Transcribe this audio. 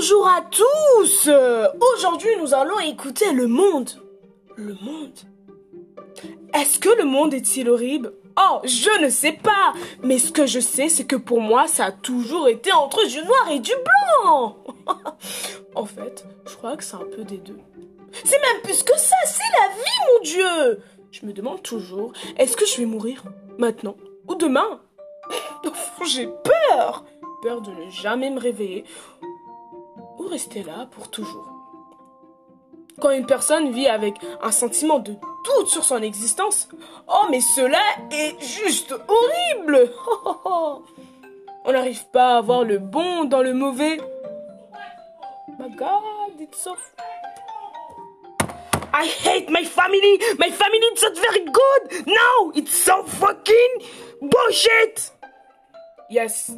Bonjour à tous. Aujourd'hui, nous allons écouter le monde. Le monde. Est-ce que le monde est-il horrible? Oh, je ne sais pas. Mais ce que je sais, c'est que pour moi, ça a toujours été entre du noir et du blanc. En fait, je crois que c'est un peu des deux. C'est même plus que ça, c'est la vie, mon Dieu. Je me demande toujours, est-ce que je vais mourir Maintenant Ou demain? J'ai peur. Peur de ne jamais me réveiller ou rester là pour toujours. Quand une personne vit avec un sentiment de doute sur son existence, oh mais cela est juste horrible On n'arrive pas à voir le bon dans le mauvais. My God, it's so... I hate my family. My family is not very good. No, it's so fucking bullshit. Yes,